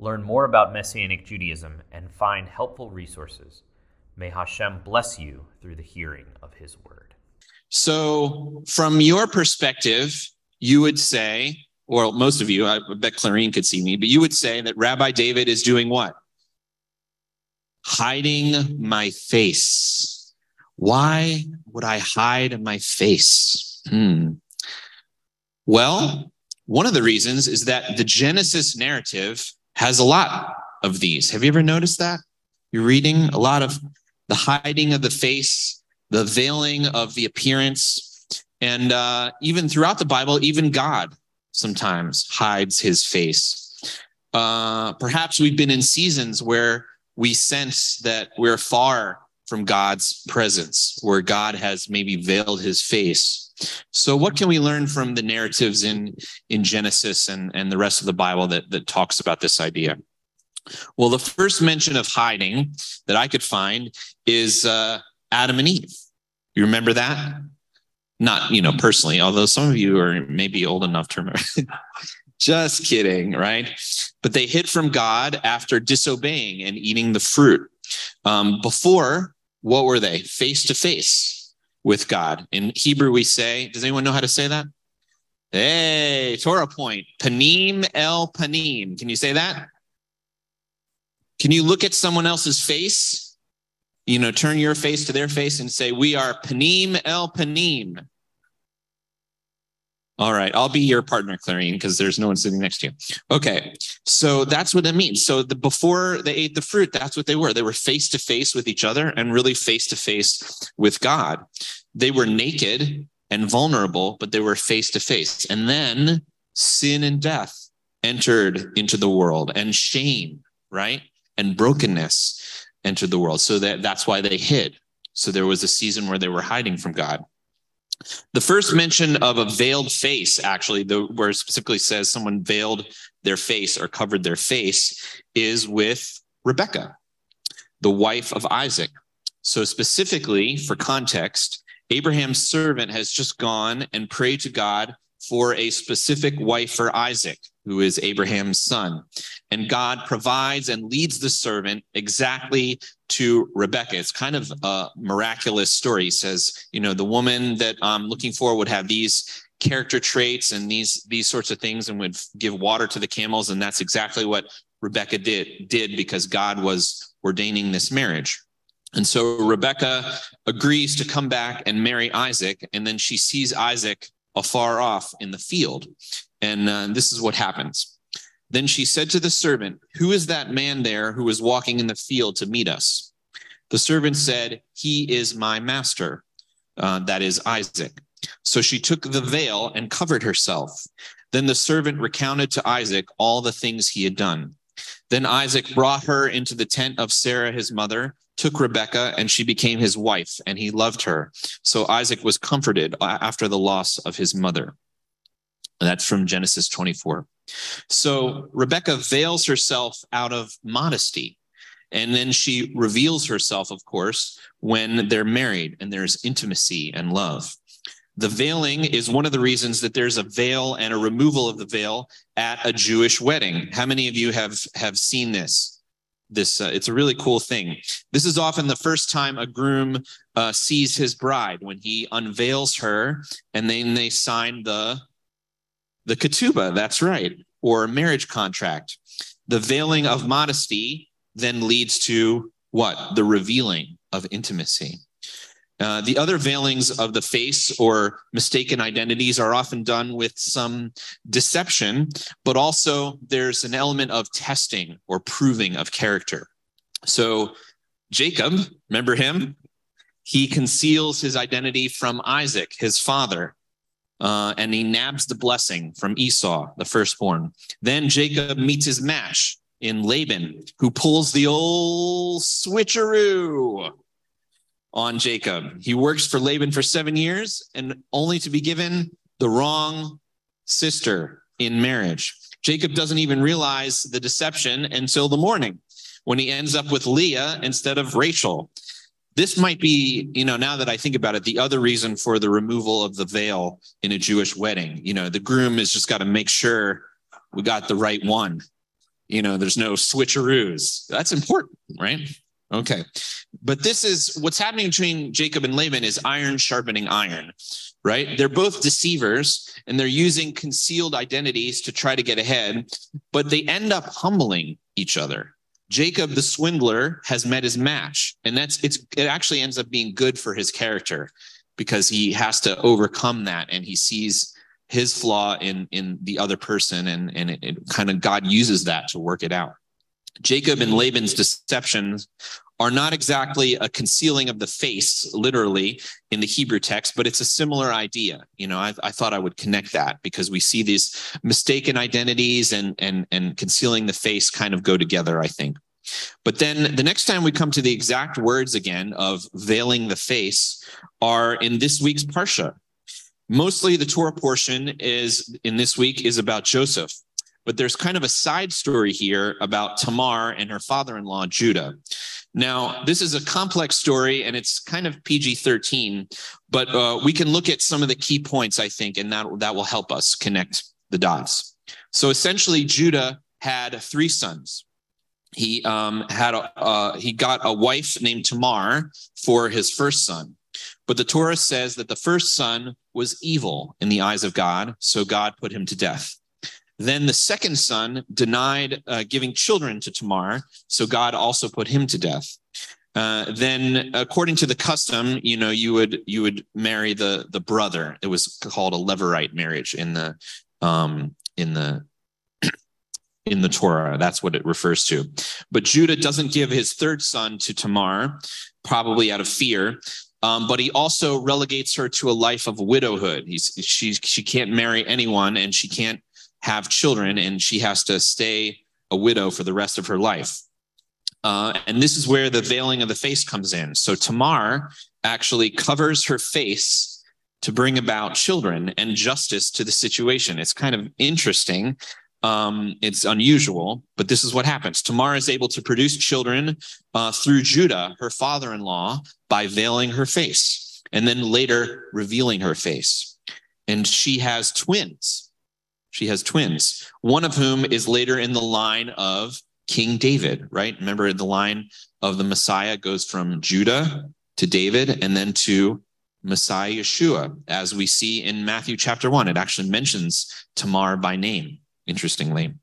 learn more about Messianic Judaism, and find helpful resources. May Hashem bless you through the hearing of his word. So, from your perspective, you would say, or most of you, I bet Clarine could see me, but you would say that Rabbi David is doing what? Hiding my face. Why would I hide my face? Hmm. Well, one of the reasons is that the Genesis narrative has a lot of these. Have you ever noticed that? You're reading a lot of the hiding of the face, the veiling of the appearance, and uh, even throughout the Bible, even God sometimes hides his face. Uh, perhaps we've been in seasons where we sense that we're far from God's presence, where God has maybe veiled his face. So, what can we learn from the narratives in, in Genesis and, and the rest of the Bible that, that talks about this idea? Well, the first mention of hiding that I could find is uh, Adam and Eve. You remember that? Not, you know, personally, although some of you are maybe old enough to remember. Just kidding, right? But they hid from God after disobeying and eating the fruit. Um, before, what were they? Face to face with God. In Hebrew, we say, does anyone know how to say that? Hey, Torah point, panim el panim. Can you say that? Can you look at someone else's face? You know, turn your face to their face and say, We are panim el panim. All right, I'll be your partner, Clarine, because there's no one sitting next to you. Okay, so that's what it means. So the, before they ate the fruit, that's what they were. They were face to face with each other and really face to face with God. They were naked and vulnerable, but they were face to face. And then sin and death entered into the world, and shame, right, and brokenness entered the world. So that that's why they hid. So there was a season where they were hiding from God. The first mention of a veiled face, actually, the, where it specifically says someone veiled their face or covered their face, is with Rebecca, the wife of Isaac. So, specifically for context, Abraham's servant has just gone and prayed to God for a specific wife for Isaac, who is Abraham's son. And God provides and leads the servant exactly to Rebecca. It's kind of a miraculous story. He says, you know, the woman that I'm looking for would have these character traits and these these sorts of things and would give water to the camels and that's exactly what Rebecca did did because God was ordaining this marriage. And so Rebecca agrees to come back and marry Isaac and then she sees Isaac afar off in the field. And uh, this is what happens. Then she said to the servant, Who is that man there who is walking in the field to meet us? The servant said, He is my master, uh, that is Isaac. So she took the veil and covered herself. Then the servant recounted to Isaac all the things he had done. Then Isaac brought her into the tent of Sarah, his mother, took Rebekah, and she became his wife, and he loved her. So Isaac was comforted after the loss of his mother. And that's from Genesis 24. So Rebecca veils herself out of modesty. And then she reveals herself, of course, when they're married and there's intimacy and love. The veiling is one of the reasons that there's a veil and a removal of the veil at a Jewish wedding. How many of you have have seen this? This uh, it's a really cool thing. This is often the first time a groom uh, sees his bride when he unveils her, and then they sign the the ketubah. That's right or marriage contract. The veiling of modesty then leads to what? The revealing of intimacy. Uh, the other veilings of the face or mistaken identities are often done with some deception, but also there's an element of testing or proving of character. So, Jacob, remember him? He conceals his identity from Isaac, his father uh, and he nabs the blessing from Esau, the firstborn. Then Jacob meets his match, in Laban, who pulls the old switcheroo on Jacob. He works for Laban for seven years and only to be given the wrong sister in marriage. Jacob doesn't even realize the deception until the morning when he ends up with Leah instead of Rachel. This might be, you know, now that I think about it, the other reason for the removal of the veil in a Jewish wedding. You know, the groom has just got to make sure we got the right one. You know, there's no switcheroos. That's important, right? Okay. But this is what's happening between Jacob and Laban is iron sharpening iron, right? They're both deceivers and they're using concealed identities to try to get ahead, but they end up humbling each other. Jacob the swindler has met his match and that's it's it actually ends up being good for his character because he has to overcome that and he sees his flaw in in the other person and and it, it kind of God uses that to work it out. Jacob and Laban's deceptions are not exactly a concealing of the face, literally in the Hebrew text, but it's a similar idea. You know, I, I, thought I would connect that because we see these mistaken identities and and and concealing the face kind of go together. I think. But then the next time we come to the exact words again of veiling the face are in this week's parsha. Mostly the Torah portion is in this week is about Joseph but there's kind of a side story here about Tamar and her father in law, Judah. Now, this is a complex story and it's kind of PG 13, but uh, we can look at some of the key points, I think, and that, that will help us connect the dots. So essentially, Judah had three sons. He um, had a, uh, he got a wife named Tamar for his first son. But the Torah says that the first son was evil in the eyes of God, so God put him to death. Then the second son denied uh, giving children to Tamar, so God also put him to death. Uh, then, according to the custom, you know, you would you would marry the the brother. It was called a levirate marriage in the um, in the in the Torah. That's what it refers to. But Judah doesn't give his third son to Tamar, probably out of fear. Um, but he also relegates her to a life of widowhood. He's she she can't marry anyone, and she can't have children and she has to stay a widow for the rest of her life. Uh, and this is where the veiling of the face comes in. So Tamar actually covers her face to bring about children and justice to the situation. It's kind of interesting. Um, it's unusual, but this is what happens. Tamar is able to produce children uh, through Judah, her father in law, by veiling her face and then later revealing her face. And she has twins. She has twins, one of whom is later in the line of King David, right? Remember, the line of the Messiah goes from Judah to David and then to Messiah Yeshua, as we see in Matthew chapter one. It actually mentions Tamar by name, interestingly.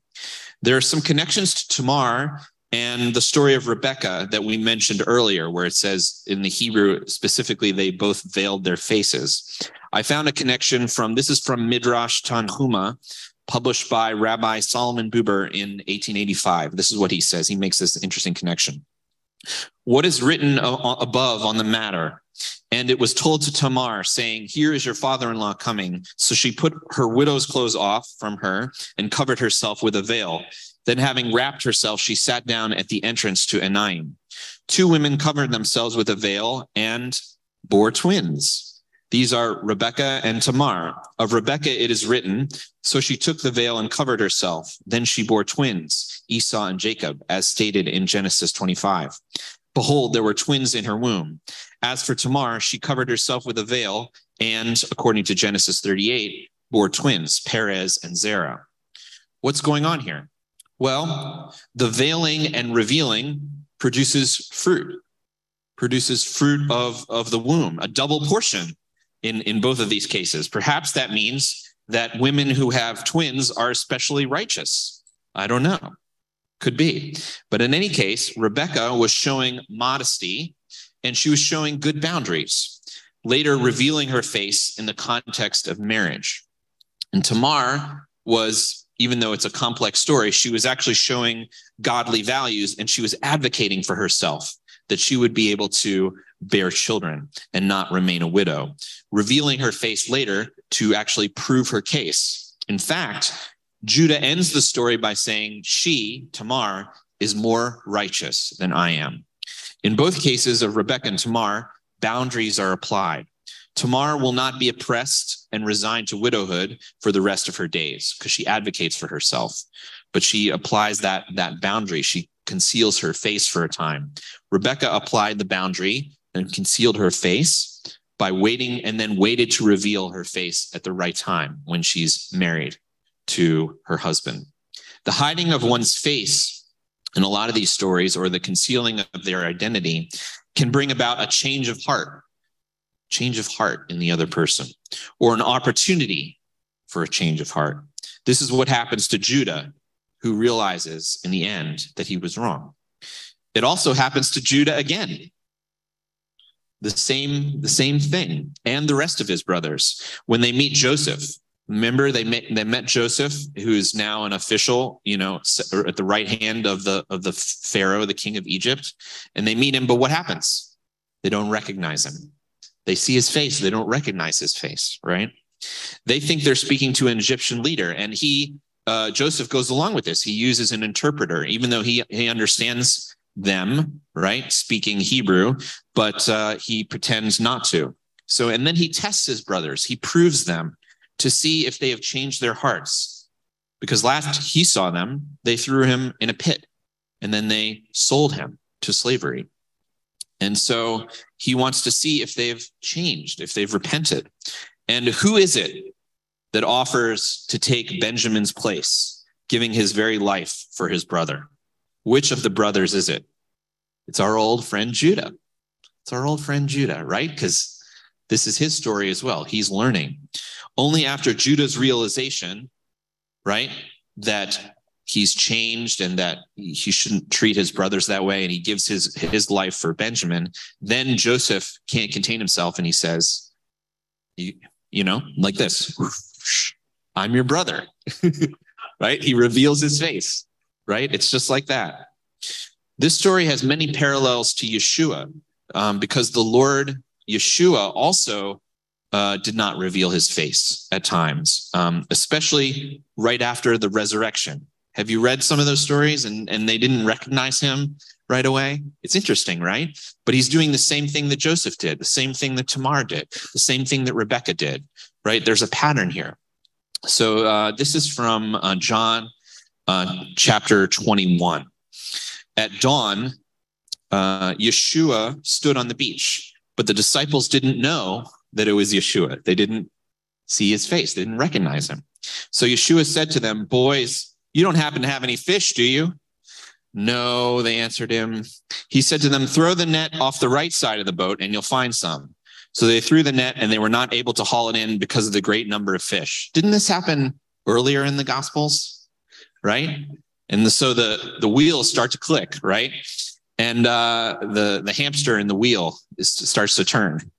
There are some connections to Tamar and the story of Rebecca that we mentioned earlier, where it says in the Hebrew specifically, they both veiled their faces. I found a connection from this is from Midrash Tanhuma, published by Rabbi Solomon Buber in 1885. This is what he says. He makes this interesting connection. What is written above on the matter? And it was told to Tamar, saying, Here is your father in law coming. So she put her widow's clothes off from her and covered herself with a veil. Then, having wrapped herself, she sat down at the entrance to Enaim. Two women covered themselves with a veil and bore twins. These are Rebecca and Tamar. Of Rebecca it is written, So she took the veil and covered herself. Then she bore twins, Esau and Jacob, as stated in Genesis 25. Behold, there were twins in her womb. As for Tamar, she covered herself with a veil and, according to Genesis 38, bore twins, Perez and Zerah. What's going on here? Well, the veiling and revealing produces fruit, produces fruit of, of the womb, a double portion in, in both of these cases. Perhaps that means that women who have twins are especially righteous. I don't know. Could be. But in any case, Rebecca was showing modesty and she was showing good boundaries, later revealing her face in the context of marriage. And Tamar was, even though it's a complex story, she was actually showing godly values and she was advocating for herself that she would be able to bear children and not remain a widow, revealing her face later to actually prove her case. In fact, Judah ends the story by saying, She, Tamar, is more righteous than I am. In both cases of Rebecca and Tamar, boundaries are applied. Tamar will not be oppressed and resigned to widowhood for the rest of her days because she advocates for herself, but she applies that, that boundary. She conceals her face for a time. Rebecca applied the boundary and concealed her face by waiting and then waited to reveal her face at the right time when she's married to her husband. The hiding of one's face in a lot of these stories or the concealing of their identity can bring about a change of heart, change of heart in the other person, or an opportunity for a change of heart. This is what happens to Judah, who realizes in the end that he was wrong. It also happens to Judah again. The same, the same thing, and the rest of his brothers when they meet Joseph Remember, they met they met Joseph, who is now an official, you know, at the right hand of the of the Pharaoh, the king of Egypt, and they meet him. But what happens? They don't recognize him. They see his face, they don't recognize his face. Right? They think they're speaking to an Egyptian leader, and he uh, Joseph goes along with this. He uses an interpreter, even though he he understands them, right, speaking Hebrew, but uh, he pretends not to. So, and then he tests his brothers. He proves them to see if they have changed their hearts. Because last he saw them, they threw him in a pit and then they sold him to slavery. And so he wants to see if they've changed, if they've repented. And who is it that offers to take Benjamin's place, giving his very life for his brother? Which of the brothers is it? It's our old friend Judah. It's our old friend Judah, right? Because this is his story as well. He's learning. Only after Judah's realization, right, that he's changed and that he shouldn't treat his brothers that way and he gives his his life for Benjamin, then Joseph can't contain himself and he says, you, you know, like this, I'm your brother. right? He reveals his face, right? It's just like that. This story has many parallels to Yeshua um, because the Lord Yeshua also uh, did not reveal his face at times, um, especially right after the resurrection. Have you read some of those stories and, and they didn't recognize him right away? It's interesting, right? But he's doing the same thing that Joseph did, the same thing that Tamar did, the same thing that Rebecca did, right? There's a pattern here. So uh, this is from uh, John uh, chapter 21. At dawn, uh, Yeshua stood on the beach, but the disciples didn't know that it was Yeshua. They didn't see his face, they didn't recognize him. So Yeshua said to them, Boys, you don't happen to have any fish, do you? No, they answered him. He said to them, Throw the net off the right side of the boat and you'll find some. So they threw the net and they were not able to haul it in because of the great number of fish. Didn't this happen earlier in the Gospels? Right? And the, so the, the wheels start to click, right? And uh, the, the hamster in the wheel is, starts to turn.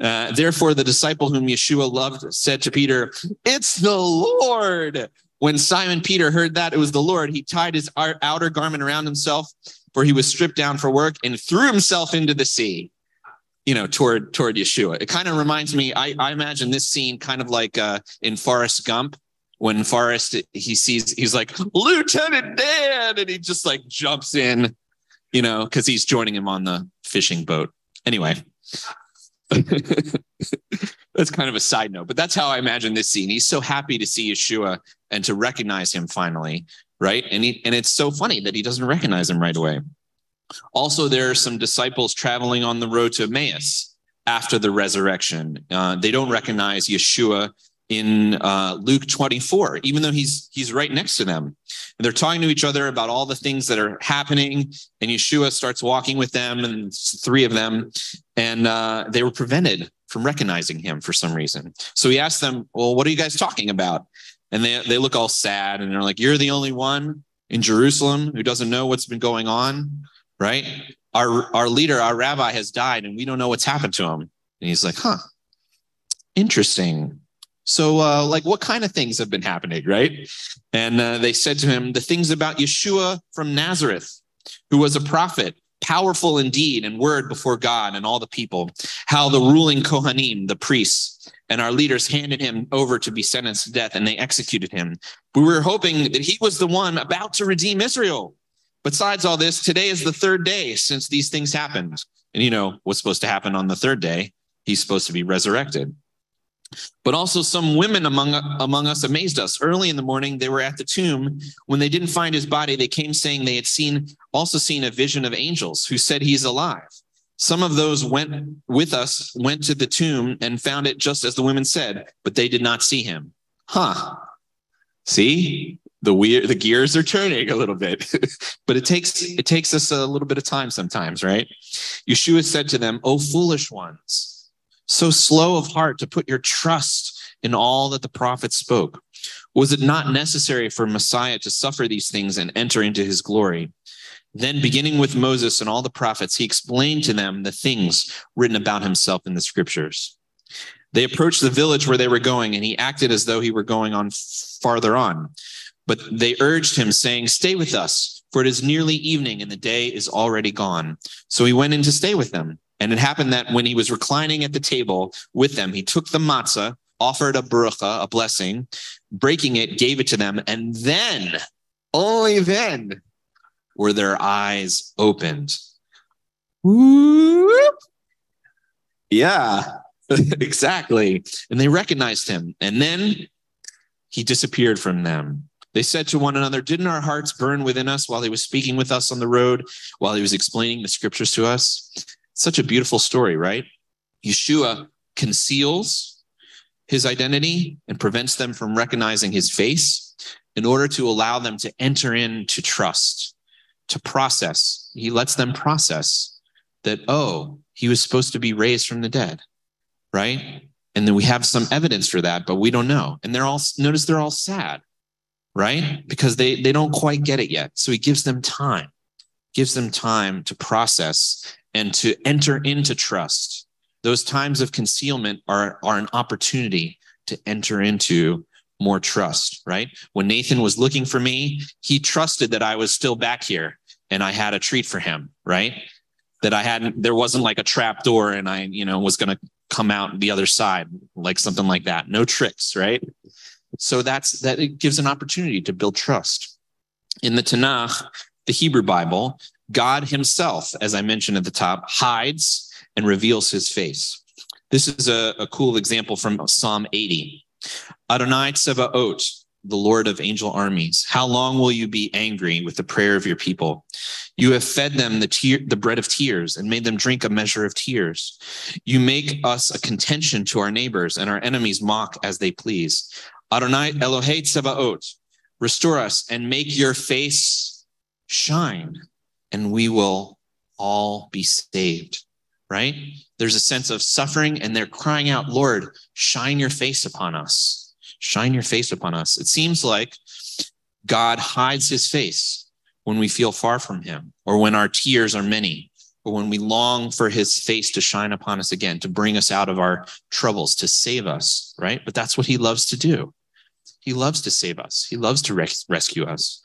Uh, therefore, the disciple whom Yeshua loved said to Peter, It's the Lord. When Simon Peter heard that it was the Lord, he tied his outer garment around himself, for he was stripped down for work, and threw himself into the sea, you know, toward toward Yeshua. It kind of reminds me, I, I imagine this scene kind of like uh, in Forrest Gump, when Forrest he sees he's like Lieutenant Dan, and he just like jumps in, you know, because he's joining him on the fishing boat. Anyway, that's kind of a side note, but that's how I imagine this scene. He's so happy to see Yeshua and to recognize him finally, right? And he, and it's so funny that he doesn't recognize him right away. Also, there are some disciples traveling on the road to Emmaus after the resurrection. Uh, they don't recognize Yeshua in uh, Luke 24, even though he's he's right next to them. And they're talking to each other about all the things that are happening. And Yeshua starts walking with them, and three of them, and uh, they were prevented from recognizing him for some reason. So he asked them, "Well, what are you guys talking about?" And they they look all sad, and they're like, "You're the only one in Jerusalem who doesn't know what's been going on, right? Our our leader, our rabbi, has died, and we don't know what's happened to him." And he's like, "Huh." Interesting so, uh, like, what kind of things have been happening, right? And uh, they said to him, the things about Yeshua from Nazareth, who was a prophet, powerful indeed, and word before God and all the people, how the ruling Kohanim, the priests, and our leaders handed him over to be sentenced to death and they executed him. We were hoping that he was the one about to redeem Israel. Besides all this, today is the third day since these things happened. And you know what's supposed to happen on the third day? He's supposed to be resurrected. But also some women among, among us amazed us. Early in the morning, they were at the tomb. When they didn't find his body, they came saying they had seen also seen a vision of angels who said he's alive. Some of those went with us, went to the tomb and found it just as the women said, but they did not see him. Huh. See? The weird the gears are turning a little bit. but it takes it takes us a little bit of time sometimes, right? Yeshua said to them, "O foolish ones, so slow of heart to put your trust in all that the prophets spoke? Was it not necessary for Messiah to suffer these things and enter into his glory? Then, beginning with Moses and all the prophets, he explained to them the things written about himself in the scriptures. They approached the village where they were going, and he acted as though he were going on farther on. But they urged him, saying, Stay with us, for it is nearly evening, and the day is already gone. So he went in to stay with them. And it happened that when he was reclining at the table with them, he took the matzah, offered a bracha, a blessing, breaking it, gave it to them, and then, only then, were their eyes opened. Whoop. Yeah, exactly. And they recognized him. And then he disappeared from them. They said to one another, Didn't our hearts burn within us while he was speaking with us on the road, while he was explaining the scriptures to us? Such a beautiful story, right? Yeshua conceals his identity and prevents them from recognizing his face in order to allow them to enter into trust, to process. He lets them process that, oh, he was supposed to be raised from the dead, right? And then we have some evidence for that, but we don't know. And they're all, notice they're all sad, right? Because they, they don't quite get it yet. So he gives them time, gives them time to process and to enter into trust. Those times of concealment are, are an opportunity to enter into more trust, right? When Nathan was looking for me, he trusted that I was still back here and I had a treat for him, right? That I hadn't, there wasn't like a trap door and I, you know, was going to come out the other side, like something like that. No tricks, right? So that's that it gives an opportunity to build trust. In the Tanakh, the Hebrew Bible, God himself, as I mentioned at the top, hides and reveals his face. This is a, a cool example from Psalm 80. Adonai Tsevaot, the Lord of angel armies, how long will you be angry with the prayer of your people? You have fed them the, tear, the bread of tears and made them drink a measure of tears. You make us a contention to our neighbors, and our enemies mock as they please. Adonai Elohei Tsevaot, restore us and make your face shine and we will all be saved, right? There's a sense of suffering, and they're crying out, Lord, shine your face upon us. Shine your face upon us. It seems like God hides his face when we feel far from him, or when our tears are many, or when we long for his face to shine upon us again, to bring us out of our troubles, to save us, right? But that's what he loves to do. He loves to save us, he loves to res- rescue us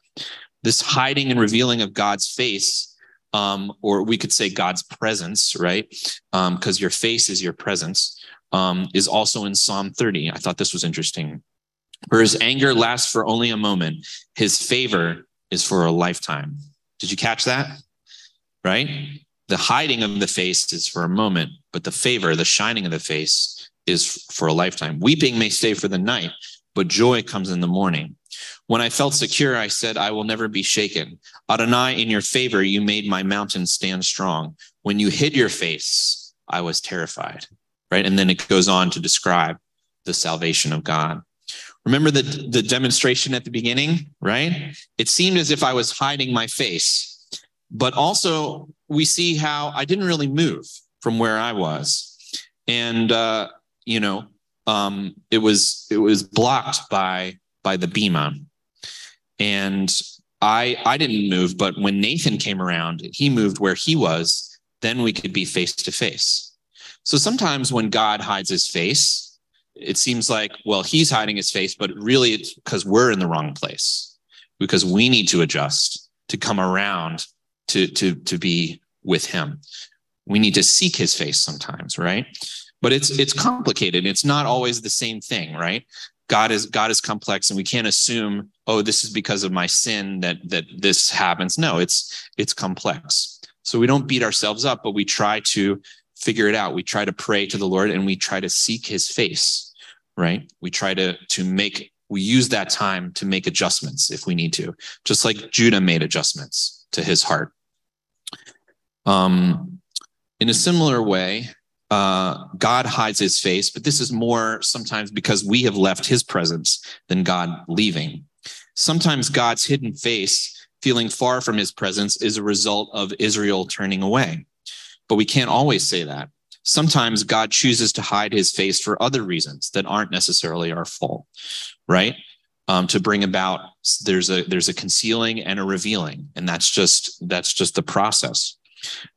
this hiding and revealing of God's face, um, or we could say God's presence, right? Because um, your face is your presence, um, is also in Psalm 30. I thought this was interesting. For his anger lasts for only a moment, his favor is for a lifetime. Did you catch that? Right? The hiding of the face is for a moment, but the favor, the shining of the face, is for a lifetime. Weeping may stay for the night, but joy comes in the morning. When I felt secure, I said, I will never be shaken. Adonai, in your favor, you made my mountain stand strong. When you hid your face, I was terrified. Right. And then it goes on to describe the salvation of God. Remember the, the demonstration at the beginning, right? It seemed as if I was hiding my face, but also we see how I didn't really move from where I was. And, uh, you know, um, it was it was blocked by by the bema and I I didn't move, but when Nathan came around, he moved where he was. Then we could be face to face. So sometimes when God hides his face, it seems like well he's hiding his face, but really it's because we're in the wrong place because we need to adjust to come around to to to be with him. We need to seek his face sometimes, right? But it's it's complicated. It's not always the same thing, right? God is God is complex and we can't assume, oh, this is because of my sin that that this happens. No, it's it's complex. So we don't beat ourselves up, but we try to figure it out. We try to pray to the Lord and we try to seek his face, right? We try to to make we use that time to make adjustments if we need to, just like Judah made adjustments to his heart. Um, in a similar way, uh, God hides his face, but this is more sometimes because we have left his presence than God leaving. Sometimes God's hidden face, feeling far from his presence, is a result of Israel turning away. But we can't always say that. Sometimes God chooses to hide his face for other reasons that aren't necessarily our fault, right? Um, to bring about there's a there's a concealing and a revealing, and that's just that's just the process.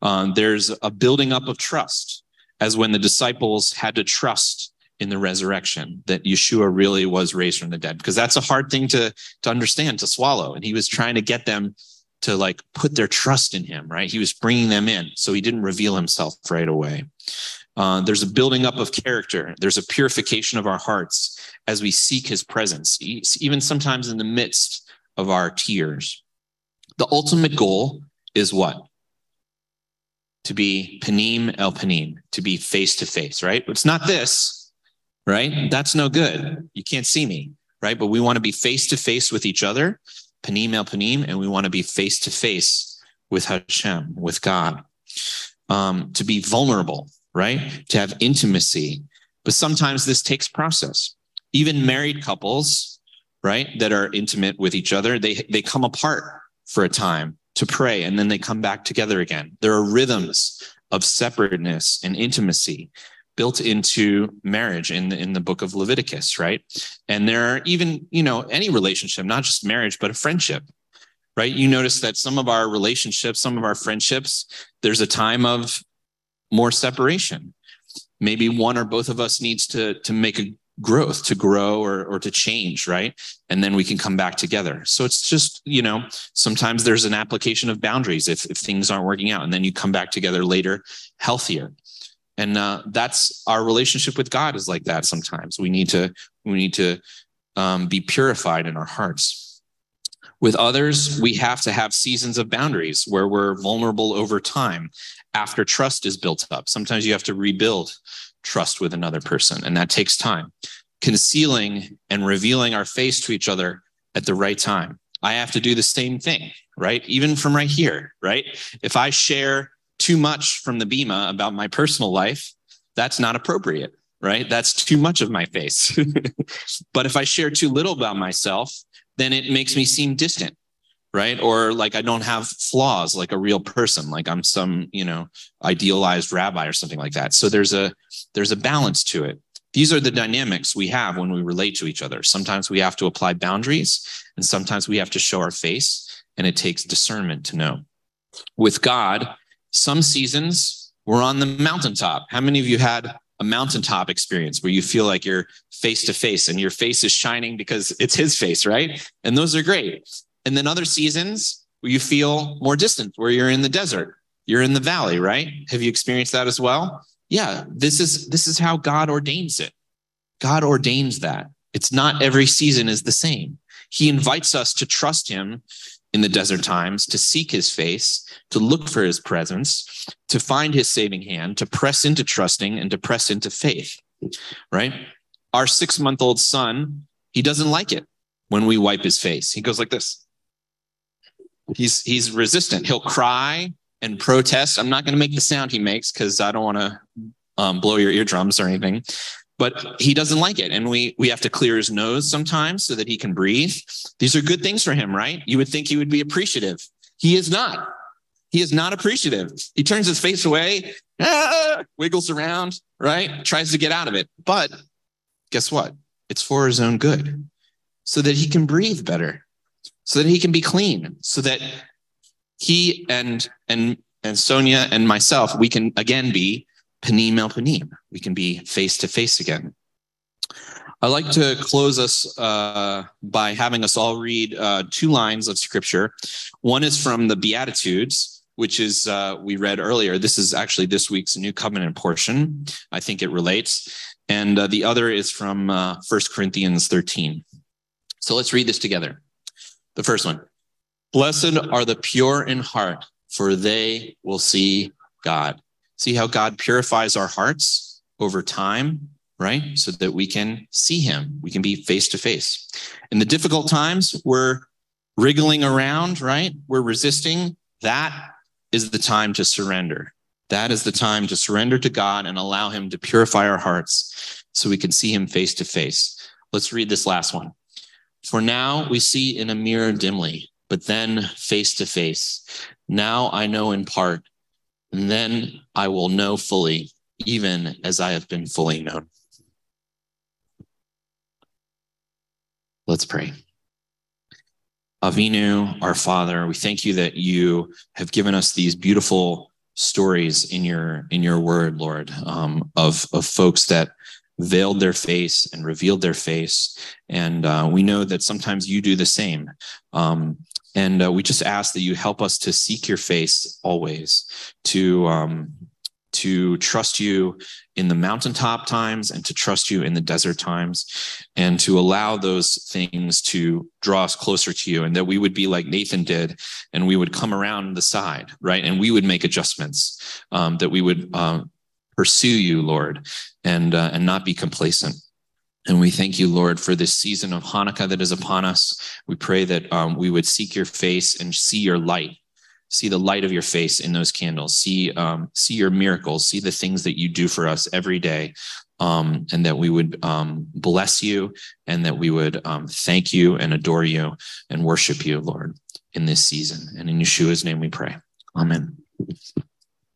Um, there's a building up of trust, as when the disciples had to trust in the resurrection that Yeshua really was raised from the dead, because that's a hard thing to to understand to swallow, and he was trying to get them to like put their trust in him, right? He was bringing them in. So he didn't reveal himself right away. Uh, there's a building up of character. There's a purification of our hearts as we seek his presence, even sometimes in the midst of our tears. The ultimate goal is what? To be panim el panim, to be face to face, right? It's not this, right? That's no good. You can't see me, right? But we want to be face to face with each other panim el panim, and we want to be face to face with Hashem, with God. Um, to be vulnerable, right? To have intimacy. But sometimes this takes process. Even married couples, right, that are intimate with each other, they they come apart for a time to pray and then they come back together again. There are rhythms of separateness and intimacy built into marriage in the, in the book of Leviticus, right? And there are even, you know, any relationship, not just marriage, but a friendship, right? You notice that some of our relationships, some of our friendships, there's a time of more separation. Maybe one or both of us needs to, to make a growth, to grow or, or to change, right? And then we can come back together. So it's just, you know, sometimes there's an application of boundaries if, if things aren't working out, and then you come back together later healthier and uh, that's our relationship with god is like that sometimes we need to we need to um, be purified in our hearts with others we have to have seasons of boundaries where we're vulnerable over time after trust is built up sometimes you have to rebuild trust with another person and that takes time concealing and revealing our face to each other at the right time i have to do the same thing right even from right here right if i share too much from the Bema about my personal life, that's not appropriate, right? That's too much of my face. but if I share too little about myself, then it makes me seem distant, right? Or like I don't have flaws like a real person, like I'm some, you know, idealized rabbi or something like that. So there's a there's a balance to it. These are the dynamics we have when we relate to each other. Sometimes we have to apply boundaries and sometimes we have to show our face and it takes discernment to know. With God, some seasons we're on the mountaintop. How many of you had a mountaintop experience where you feel like you're face to face and your face is shining because it's his face, right? And those are great. And then other seasons where you feel more distant, where you're in the desert, you're in the valley, right? Have you experienced that as well? Yeah, this is this is how God ordains it. God ordains that. It's not every season is the same. He invites us to trust him in the desert times, to seek his face, to look for his presence, to find his saving hand, to press into trusting and to press into faith, right? Our six month old son, he doesn't like it when we wipe his face. He goes like this. He's, he's resistant. He'll cry and protest. I'm not going to make the sound he makes because I don't want to um, blow your eardrums or anything. But he doesn't like it and we we have to clear his nose sometimes so that he can breathe. These are good things for him right? You would think he would be appreciative. He is not. He is not appreciative. He turns his face away ah, wiggles around right? Tries to get out of it. But guess what? It's for his own good so that he can breathe better so that he can be clean so that he and and and sonia and myself we can again be panim el panim. We can be face to face again. I'd like to close us uh, by having us all read uh, two lines of scripture. One is from the Beatitudes, which is uh, we read earlier. This is actually this week's New Covenant portion. I think it relates. And uh, the other is from uh, 1 Corinthians 13. So let's read this together. The first one Blessed are the pure in heart, for they will see God. See how God purifies our hearts over time, right? So that we can see Him, we can be face to face. In the difficult times, we're wriggling around, right? We're resisting. That is the time to surrender. That is the time to surrender to God and allow Him to purify our hearts so we can see Him face to face. Let's read this last one. For now we see in a mirror dimly, but then face to face. Now I know in part, and then I will know fully, even as I have been fully known. Let's pray. Avinu, our Father, we thank you that you have given us these beautiful stories in your in your word, Lord, um, of of folks that veiled their face and revealed their face, and uh, we know that sometimes you do the same. Um, and uh, we just ask that you help us to seek your face always, to um, to trust you in the mountaintop times and to trust you in the desert times and to allow those things to draw us closer to you and that we would be like Nathan did and we would come around the side, right? And we would make adjustments, um, that we would uh, pursue you, Lord, and, uh, and not be complacent. And we thank you, Lord, for this season of Hanukkah that is upon us. We pray that um, we would seek your face and see your light see the light of your face in those candles see um, see your miracles see the things that you do for us every day. Um, and that we would um, bless you and that we would um, thank you and adore you and worship you lord in this season. And in yeshua's name we pray. Amen